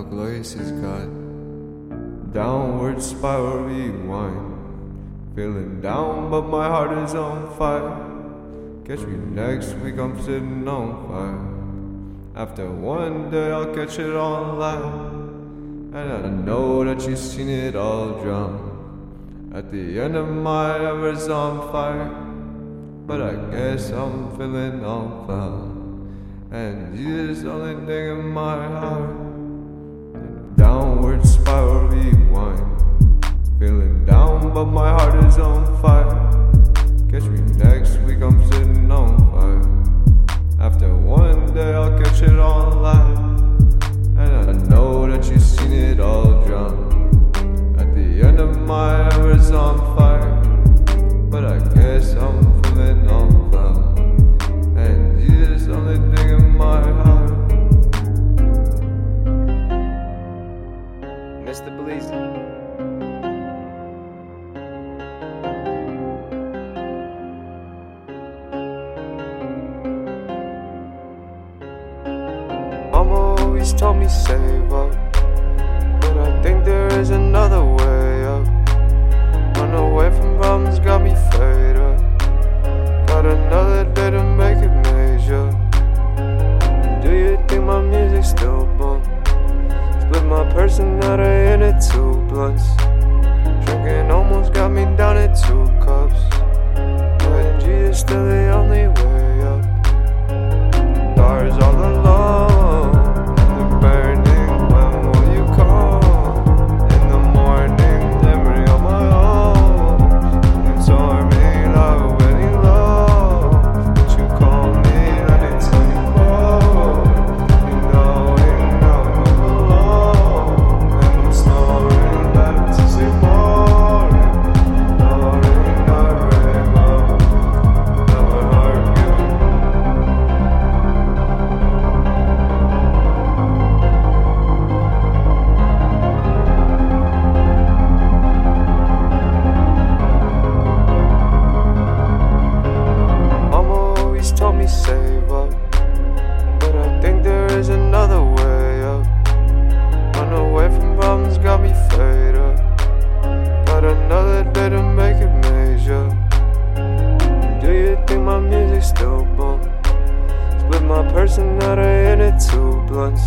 place is cut. Downward spiral rewind. Feeling down, but my heart is on fire. Catch me next week, I'm sitting on fire. After one day, I'll catch it on live. And I know that you've seen it all drown. At the end of my ever's on fire. But I guess I'm feeling on fire. And you're the only thing in my heart. Downward spiral rewind. Feeling down, but my heart is on fire. Catch me next week, I'm sitting on fire. After one day, I'll catch it on live. And I know that you've seen it all drown. At the end of my hours on always told me save up, but I think there is another way up. Run away from problems got me fade up. Got another day to make it major. Do you think my music still bump? Split my personality into two blunts. Drinking almost got me down to two cups. But is still the only way up. Stars all alone. Another day to make it major. Do you think my music still bump? Split my personality into two blunts.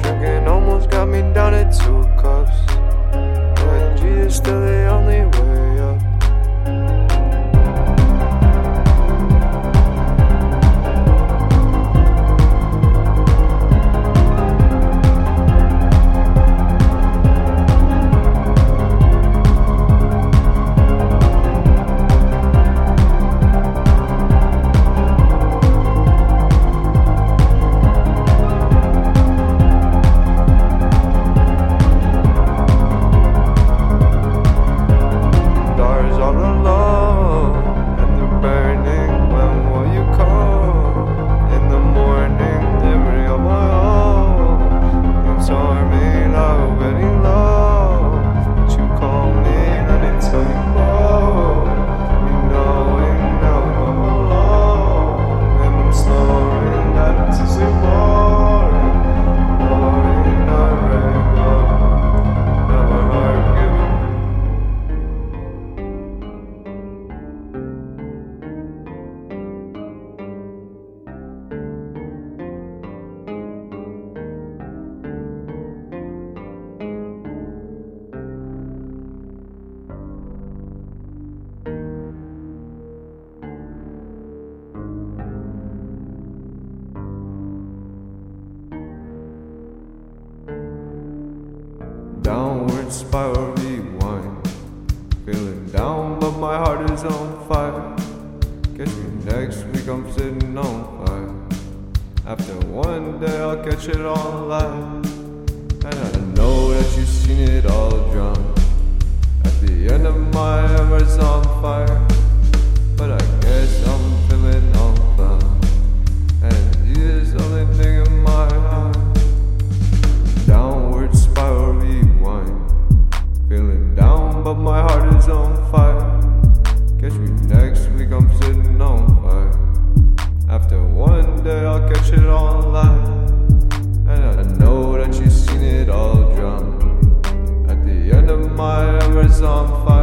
Drinking almost got me down to two cups. But is still Spiral rewind. Feeling down, but my heart is on fire. Catch me next week, I'm sitting on fire. After one day, I'll catch it on live. And I know think I'm sitting on fire. After one day, I'll catch it on live. And I know that you've seen it all drunk. At the end of my ever on fire.